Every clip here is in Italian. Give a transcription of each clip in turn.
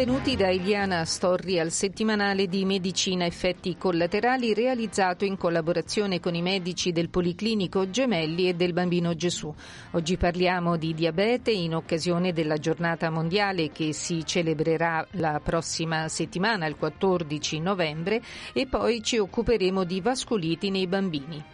Benvenuti da Eliana Storri al settimanale di Medicina Effetti Collaterali realizzato in collaborazione con i medici del Policlinico Gemelli e del Bambino Gesù. Oggi parliamo di diabete in occasione della giornata mondiale che si celebrerà la prossima settimana, il 14 novembre, e poi ci occuperemo di vasculiti nei bambini.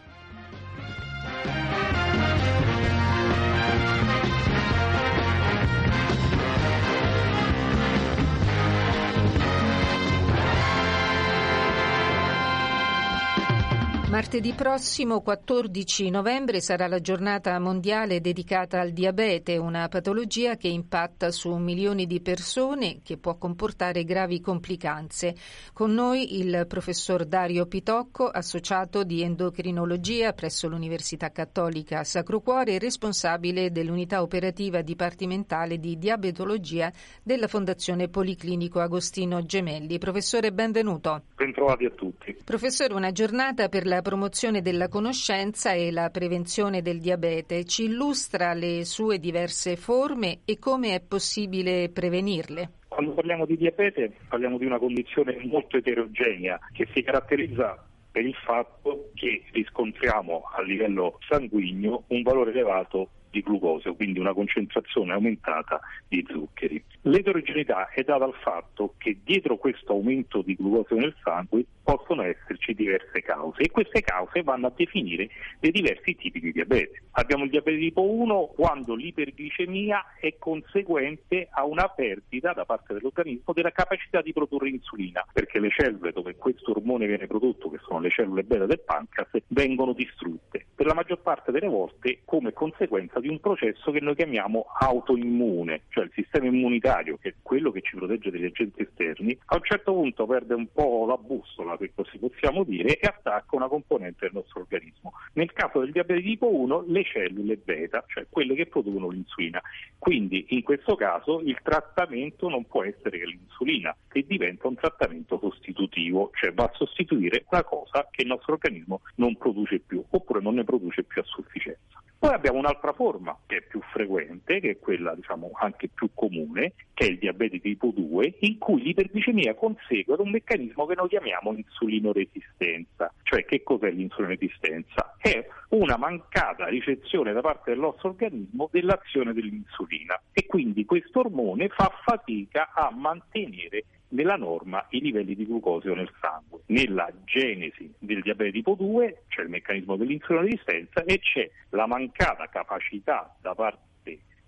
Martedì prossimo, 14 novembre, sarà la giornata mondiale dedicata al diabete, una patologia che impatta su milioni di persone che può comportare gravi complicanze. Con noi il professor Dario Pitocco, associato di endocrinologia presso l'Università Cattolica Sacro Cuore e responsabile dell'unità operativa dipartimentale di diabetologia della Fondazione Policlinico Agostino Gemelli. Professore, benvenuto. Bentrovati a tutti. Professore, una giornata per la promozione della conoscenza e la prevenzione del diabete. Ci illustra le sue diverse forme e come è possibile prevenirle. Quando parliamo di diabete parliamo di una condizione molto eterogenea che si caratterizza per il fatto che riscontriamo a livello sanguigno un valore elevato di glucosio, quindi una concentrazione aumentata di zuccheri. L'eterogeneità è data dal fatto che dietro questo aumento di glucosio nel sangue possono esserci diverse cause e queste cause vanno a definire dei diversi tipi di diabete. Abbiamo il diabete tipo 1 quando l'iperglicemia è conseguente a una perdita da parte dell'organismo della capacità di produrre insulina, perché le cellule dove questo ormone viene prodotto, che sono le cellule beta del pancreas, vengono distrutte, per la maggior parte delle volte come conseguenza di un processo che noi chiamiamo autoimmune, cioè il sistema immunitario, che è quello che ci protegge dagli agenti esterni, a un certo punto perde un po' la bussola se così possiamo dire, e attacca una componente del nostro organismo. Nel caso del diabete tipo 1, le cellule beta, cioè quelle che producono l'insulina. Quindi in questo caso il trattamento non può essere che l'insulina, che diventa un trattamento sostitutivo, cioè va a sostituire una cosa che il nostro organismo non produce più, oppure non ne produce più a sufficienza. Poi abbiamo un'altra forma che è più frequente, che è quella diciamo anche più comune, che è il diabete tipo 2, in cui l'iperglicemia consegue ad un meccanismo che noi chiamiamo insulinoresistenza. Cioè che cos'è l'insulinoresistenza? È una mancata ricezione da parte del nostro organismo dell'azione dell'insulina e quindi questo ormone fa fatica a mantenere nella norma i livelli di glucosio nel sangue. Nella genesi del diabete tipo 2 c'è il meccanismo dell'insulinoresistenza e c'è la mancata capacità da parte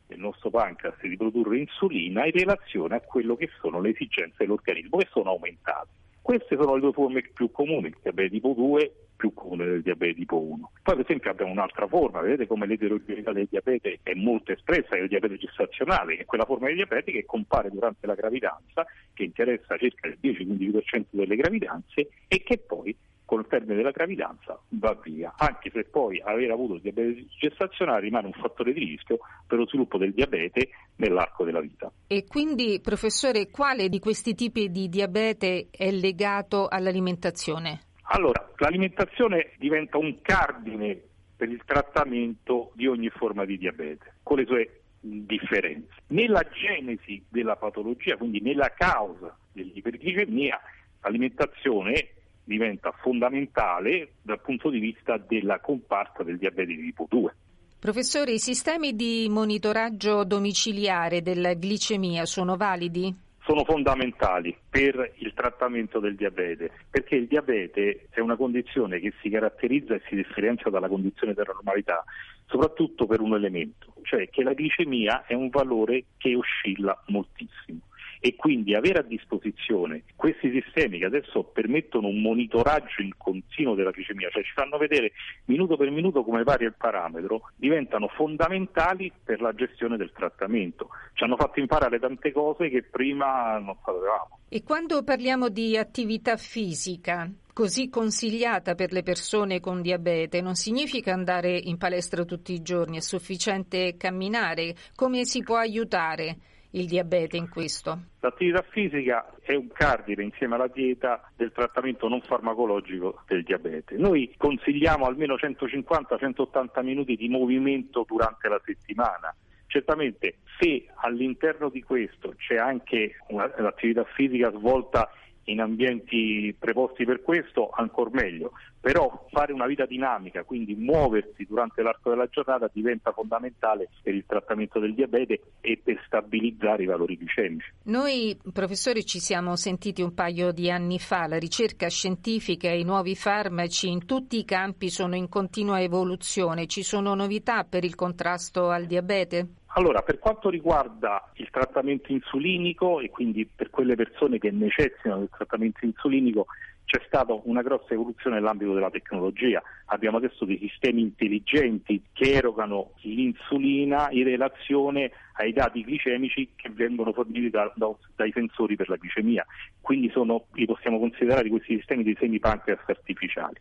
del nostro pancreas di produrre insulina in relazione a quello che sono le esigenze dell'organismo che sono aumentate. Queste sono le due forme più comuni, il diabete tipo 2 più comune del diabete tipo 1. Poi ad esempio abbiamo un'altra forma, vedete come l'eterogeneità del diabete è molto espressa, è il diabete gestazionale, che è quella forma di diabete che compare durante la gravidanza, che interessa circa il 10-15% delle gravidanze e che poi col termine della gravidanza va via, anche se poi aver avuto il diabete gestazionale rimane un fattore di rischio per lo sviluppo del diabete nell'arco della vita. E quindi, professore, quale di questi tipi di diabete è legato all'alimentazione? Allora, l'alimentazione diventa un cardine per il trattamento di ogni forma di diabete, con le sue differenze. Nella genesi della patologia, quindi nella causa dell'iperglicemia, l'alimentazione diventa fondamentale dal punto di vista della comparsa del diabete di tipo 2. Professore, i sistemi di monitoraggio domiciliare della glicemia sono validi? Sono fondamentali per il trattamento del diabete, perché il diabete è una condizione che si caratterizza e si differenzia dalla condizione della normalità, soprattutto per un elemento, cioè che la glicemia è un valore che oscilla moltissimo e quindi avere a disposizione questi sistemi che adesso permettono un monitoraggio in continuo della glicemia, cioè ci fanno vedere minuto per minuto come varia il parametro, diventano fondamentali per la gestione del trattamento. Ci hanno fatto imparare tante cose che prima non sapevamo. E quando parliamo di attività fisica, così consigliata per le persone con diabete non significa andare in palestra tutti i giorni, è sufficiente camminare. Come si può aiutare? Il diabete in questo? L'attività fisica è un cardine insieme alla dieta del trattamento non farmacologico del diabete. Noi consigliamo almeno 150-180 minuti di movimento durante la settimana. Certamente se all'interno di questo c'è anche un'attività fisica svolta in ambienti preposti per questo, ancora meglio. Però fare una vita dinamica, quindi muoversi durante l'arco della giornata diventa fondamentale per il trattamento del diabete e per stabilizzare i valori glicemici. Noi, professori, ci siamo sentiti un paio di anni fa. La ricerca scientifica e i nuovi farmaci in tutti i campi sono in continua evoluzione. Ci sono novità per il contrasto al diabete? Allora, per quanto riguarda il trattamento insulinico e quindi per quelle persone che necessitano del trattamento insulinico, c'è stata una grossa evoluzione nell'ambito della tecnologia. Abbiamo adesso dei sistemi intelligenti che erogano l'insulina in relazione ai dati glicemici che vengono forniti da, da, dai sensori per la glicemia. Quindi sono, li possiamo considerare questi sistemi dei semipancreas artificiali.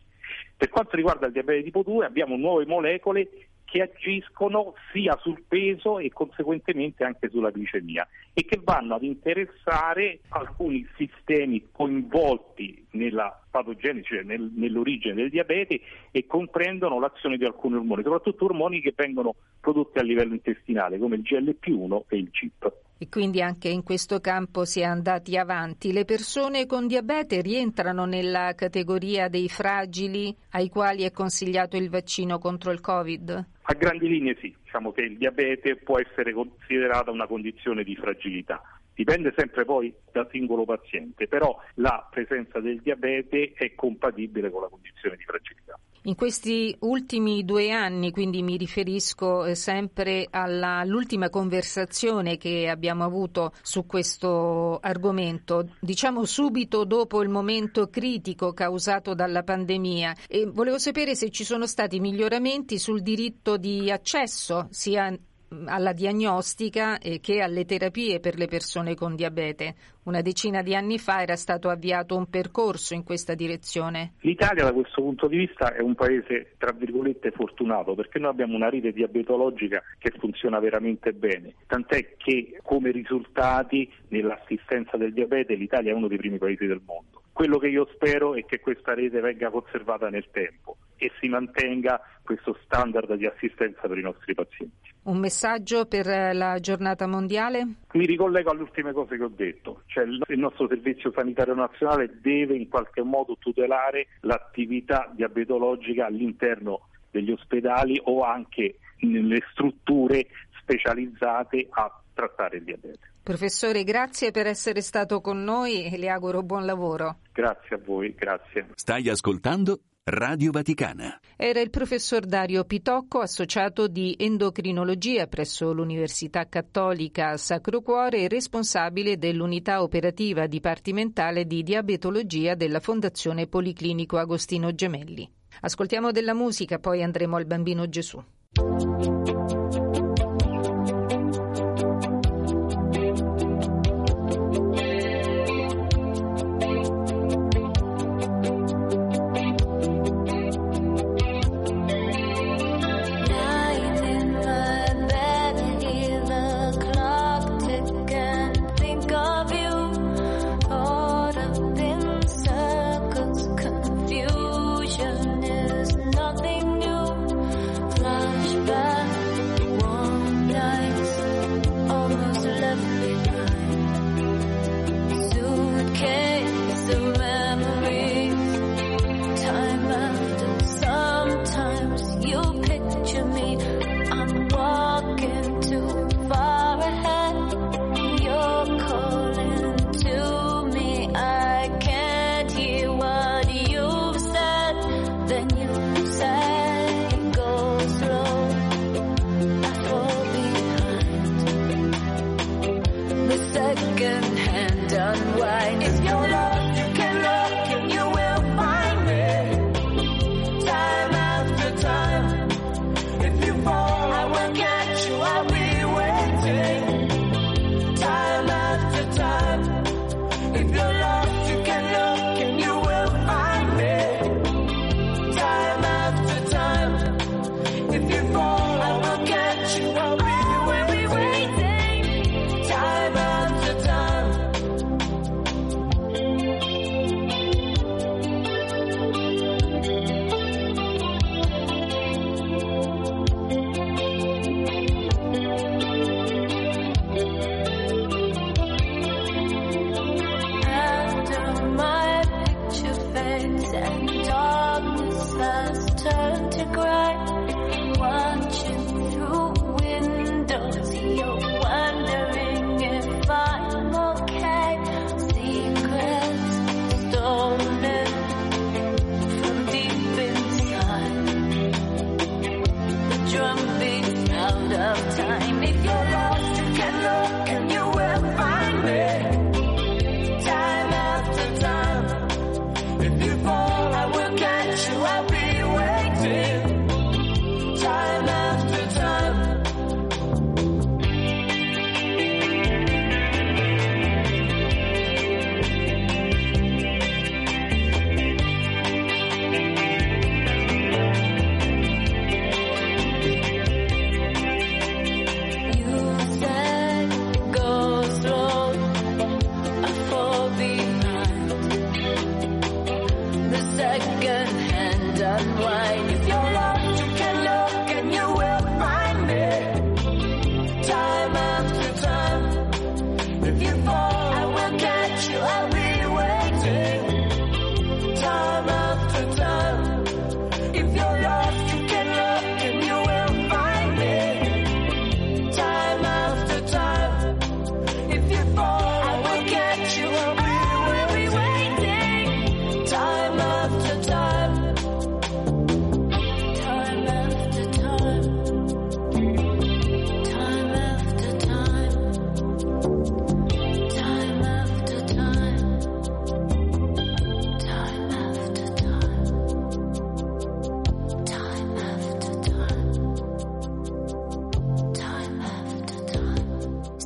Per quanto riguarda il diabete tipo 2 abbiamo nuove molecole che agiscono sia sul peso e conseguentemente anche sulla glicemia e che vanno ad interessare alcuni sistemi coinvolti nella patogenesi, cioè nel, nell'origine del diabete e comprendono l'azione di alcuni ormoni, soprattutto ormoni che vengono prodotti a livello intestinale come il GLP1 e il CIP. E quindi anche in questo campo si è andati avanti. Le persone con diabete rientrano nella categoria dei fragili ai quali è consigliato il vaccino contro il Covid? A grandi linee sì, diciamo che il diabete può essere considerata una condizione di fragilità. Dipende sempre poi dal singolo paziente, però la presenza del diabete è compatibile con la condizione di fragilità. In questi ultimi due anni, quindi mi riferisco eh, sempre alla, all'ultima conversazione che abbiamo avuto su questo argomento, diciamo subito dopo il momento critico causato dalla pandemia, e volevo sapere se ci sono stati miglioramenti sul diritto di accesso sia alla diagnostica eh, che alle terapie per le persone con diabete. Una decina di anni fa era stato avviato un percorso in questa direzione. L'Italia da questo punto di vista è un paese tra virgolette fortunato perché noi abbiamo una rete diabetologica che funziona veramente bene, tant'è che come risultati nell'assistenza del diabete l'Italia è uno dei primi paesi del mondo. Quello che io spero è che questa rete venga conservata nel tempo e si mantenga questo standard di assistenza per i nostri pazienti. Un messaggio per la giornata mondiale? Mi ricollego alle ultime cose che ho detto, cioè il nostro Servizio Sanitario Nazionale deve in qualche modo tutelare l'attività diabetologica all'interno degli ospedali o anche nelle strutture specializzate a trattare il diabete. Professore, grazie per essere stato con noi e le auguro buon lavoro. Grazie a voi, grazie. Stai ascoltando Radio Vaticana. Era il professor Dario Pitocco, associato di endocrinologia presso l'Università Cattolica Sacro Cuore e responsabile dell'unità operativa dipartimentale di diabetologia della Fondazione Policlinico Agostino Gemelli. Ascoltiamo della musica, poi andremo al Bambino Gesù.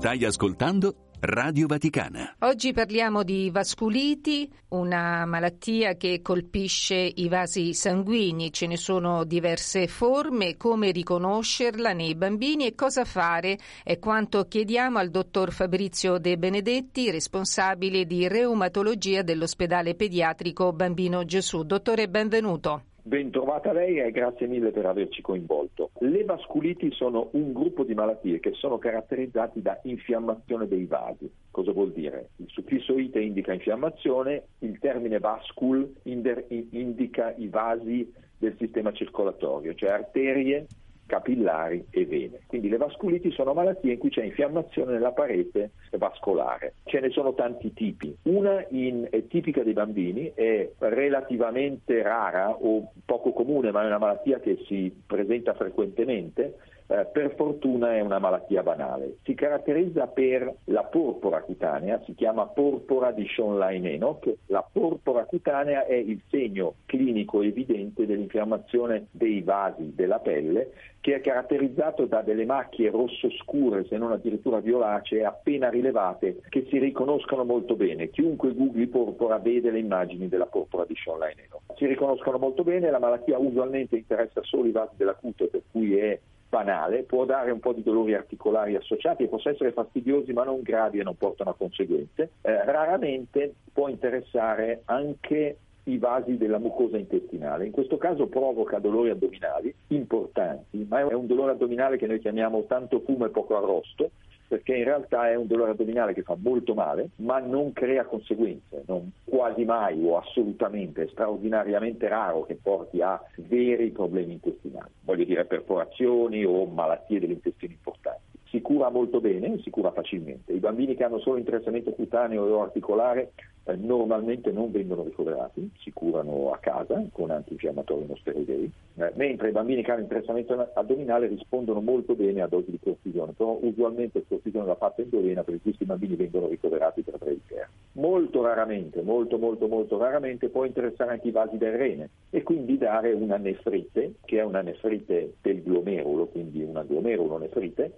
Stai ascoltando Radio Vaticana. Oggi parliamo di vasculiti, una malattia che colpisce i vasi sanguigni. Ce ne sono diverse forme, come riconoscerla nei bambini e cosa fare è quanto chiediamo al dottor Fabrizio De Benedetti, responsabile di reumatologia dell'ospedale pediatrico Bambino Gesù. Dottore, benvenuto. Bentrovata lei e grazie mille per averci coinvolto. Le vasculiti sono un gruppo di malattie che sono caratterizzati da infiammazione dei vasi. Cosa vuol dire? Il suffisso ite indica infiammazione, il termine vascul indica i vasi del sistema circolatorio, cioè arterie capillari e vene. Quindi le vasculiti sono malattie in cui c'è infiammazione nella parete vascolare. Ce ne sono tanti tipi. Una in, è tipica dei bambini, è relativamente rara o poco comune, ma è una malattia che si presenta frequentemente eh, per fortuna è una malattia banale. Si caratterizza per la porpora cutanea, si chiama porpora di Schoenlein-Enoch. La porpora cutanea è il segno clinico evidente dell'infiammazione dei vasi della pelle che è caratterizzato da delle macchie rosso scure, se non addirittura violacee, appena rilevate, che si riconoscono molto bene. Chiunque googli porpora vede le immagini della porpora di Schoenlein-Enoch. Si riconoscono molto bene, la malattia usualmente interessa solo i vasi della cute, per cui è banale, può dare un po' di dolori articolari associati e possono essere fastidiosi ma non gravi e non portano a conseguenze. Eh, raramente può interessare anche i vasi della mucosa intestinale. In questo caso provoca dolori addominali importanti, ma è un dolore addominale che noi chiamiamo tanto fumo e poco arrosto, perché in realtà è un dolore addominale che fa molto male, ma non crea conseguenze, non quasi mai o assolutamente, è straordinariamente raro che porti a veri problemi intestinali, voglio dire perforazioni o malattie dell'intestino importanti si cura molto bene, si cura facilmente. I bambini che hanno solo interessamento cutaneo o articolare eh, normalmente non vengono ricoverati, si curano a casa con antinfiammatori non steroidei, eh, mentre i bambini che hanno interessamento addominale rispondono molto bene a dosi di cortisone, però usualmente il cortisone va fatto endovena perché questi bambini vengono ricoverati per brevi care. Molto raramente, molto molto molto raramente può interessare anche i vasi del rene e quindi dare una nefrite, che è una nefrite del glomerulo, quindi una glomerulonefrite,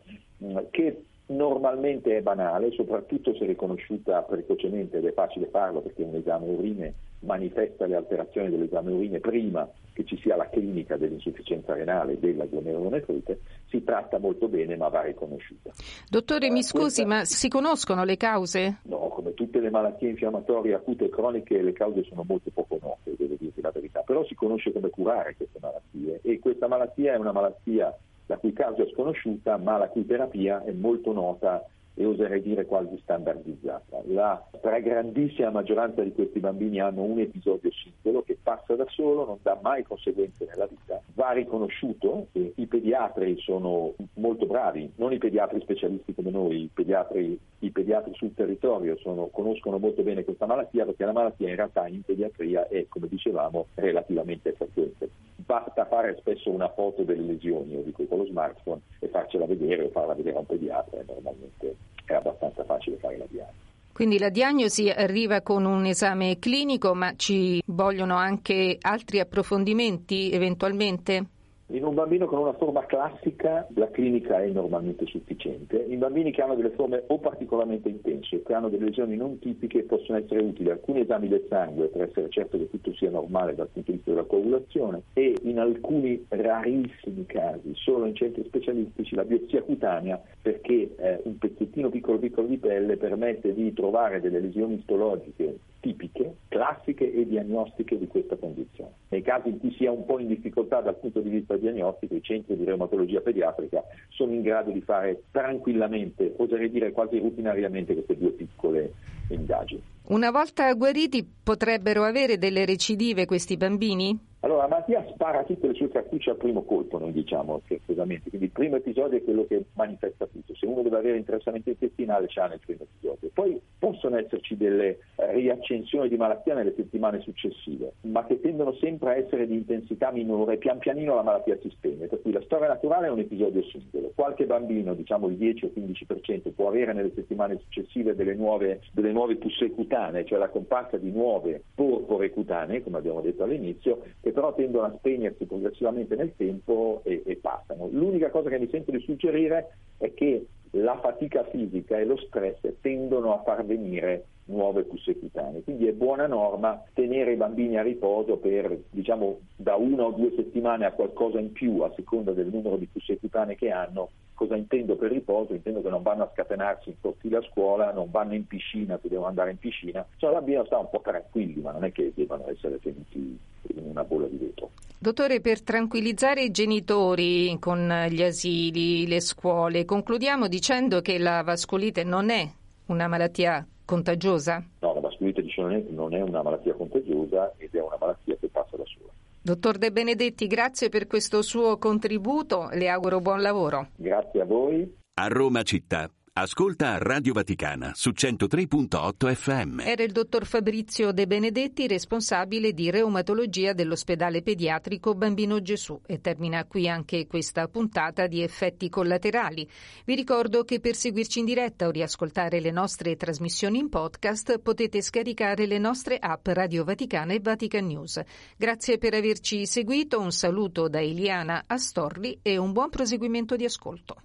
Mm, che normalmente è banale, soprattutto se riconosciuta precocemente ed è facile farlo perché un esame urine manifesta le alterazioni dell'esame urine prima che ci sia la clinica dell'insufficienza renale della glomerulonefrite, si tratta molto bene ma va riconosciuta. Dottore, mi scusi, questa... ma si conoscono le cause? No, come tutte le malattie infiammatorie acute e croniche le cause sono molto poco note, devo dirvi la verità, però si conosce come curare queste malattie e questa malattia è una malattia la cui causa è sconosciuta ma la cui terapia è molto nota e oserei dire quasi standardizzata. La stragrandissima maggioranza di questi bambini hanno un episodio singolo che passa da solo, non dà mai conseguenze nella vita, va riconosciuto e i pediatri sono molto bravi, non i pediatri specialisti come noi, i pediatri, i pediatri sul territorio sono, conoscono molto bene questa malattia perché la malattia in realtà in pediatria è, come dicevamo, relativamente frequente. Basta fare spesso una foto delle lesioni, io dico con lo smartphone, e farcela vedere o farla vedere a un pediatra, normalmente è abbastanza facile fare la diagnosi. Quindi la diagnosi arriva con un esame clinico, ma ci vogliono anche altri approfondimenti eventualmente? In un bambino con una forma classica la clinica è normalmente sufficiente, in bambini che hanno delle forme o particolarmente intense, che hanno delle lesioni non tipiche possono essere utili. Alcuni esami del sangue per essere certo che tutto sia normale dal punto di vista della coagulazione e in alcuni rarissimi casi, solo in centri specialistici, la biopsia cutanea perché eh, un pezzettino piccolo piccolo di pelle permette di trovare delle lesioni istologiche tipiche, classiche e diagnostiche di questa condizione. Nei casi in cui si è un po' in difficoltà dal punto di vista diagnostico, i centri di reumatologia pediatrica sono in grado di fare tranquillamente, oserei dire quasi rutinariamente, queste due piccole indagini. Una volta guariti potrebbero avere delle recidive questi bambini? Allora, Mattia spara tutte le sue cartucce al primo colpo, noi diciamo scherzosamente, quindi il primo episodio è quello che manifesta tutto. Se uno deve avere interessamento intestinale, c'ha nel primo episodio. Poi possono esserci delle eh, riaccensioni di malattia nelle settimane successive, ma che tendono sempre a essere di intensità minore, pian pianino la malattia si spegne. Per cui la storia naturale è un episodio singolo. Qualche bambino, diciamo il 10 o 15%, può avere nelle settimane successive delle nuove, delle nuove pusse cutanee, cioè la comparsa di nuove porpore cutanee, come abbiamo detto all'inizio, che però tendono a spegnersi progressivamente nel tempo e, e passano. L'unica cosa che mi sento di suggerire è che la fatica fisica e lo stress tendono a far venire nuove pulse cutanee. Quindi è buona norma tenere i bambini a riposo per diciamo da una o due settimane a qualcosa in più a seconda del numero di pulse cutanee che hanno. Cosa intendo per riposo? Intendo che non vanno a scatenarsi in cortile a scuola, non vanno in piscina se devono andare in piscina, cioè la bambina sta un po' tranquilli, ma non è che debbano essere tenuti in una bolla di vetro. Dottore, per tranquillizzare i genitori con gli asili, le scuole, concludiamo dicendo che la vascolite non è una malattia contagiosa? No, la vasculite diciamo, non è una malattia contagiosa ed è una malattia che passa da sola. Dottor De Benedetti, grazie per questo suo contributo, le auguro buon lavoro. Grazie a voi. A Roma città. Ascolta Radio Vaticana su 103.8 FM. Era il dottor Fabrizio De Benedetti, responsabile di reumatologia dell'ospedale pediatrico Bambino Gesù. E termina qui anche questa puntata di effetti collaterali. Vi ricordo che per seguirci in diretta o riascoltare le nostre trasmissioni in podcast potete scaricare le nostre app Radio Vaticana e Vatican News. Grazie per averci seguito, un saluto da Eliana Astorri e un buon proseguimento di ascolto.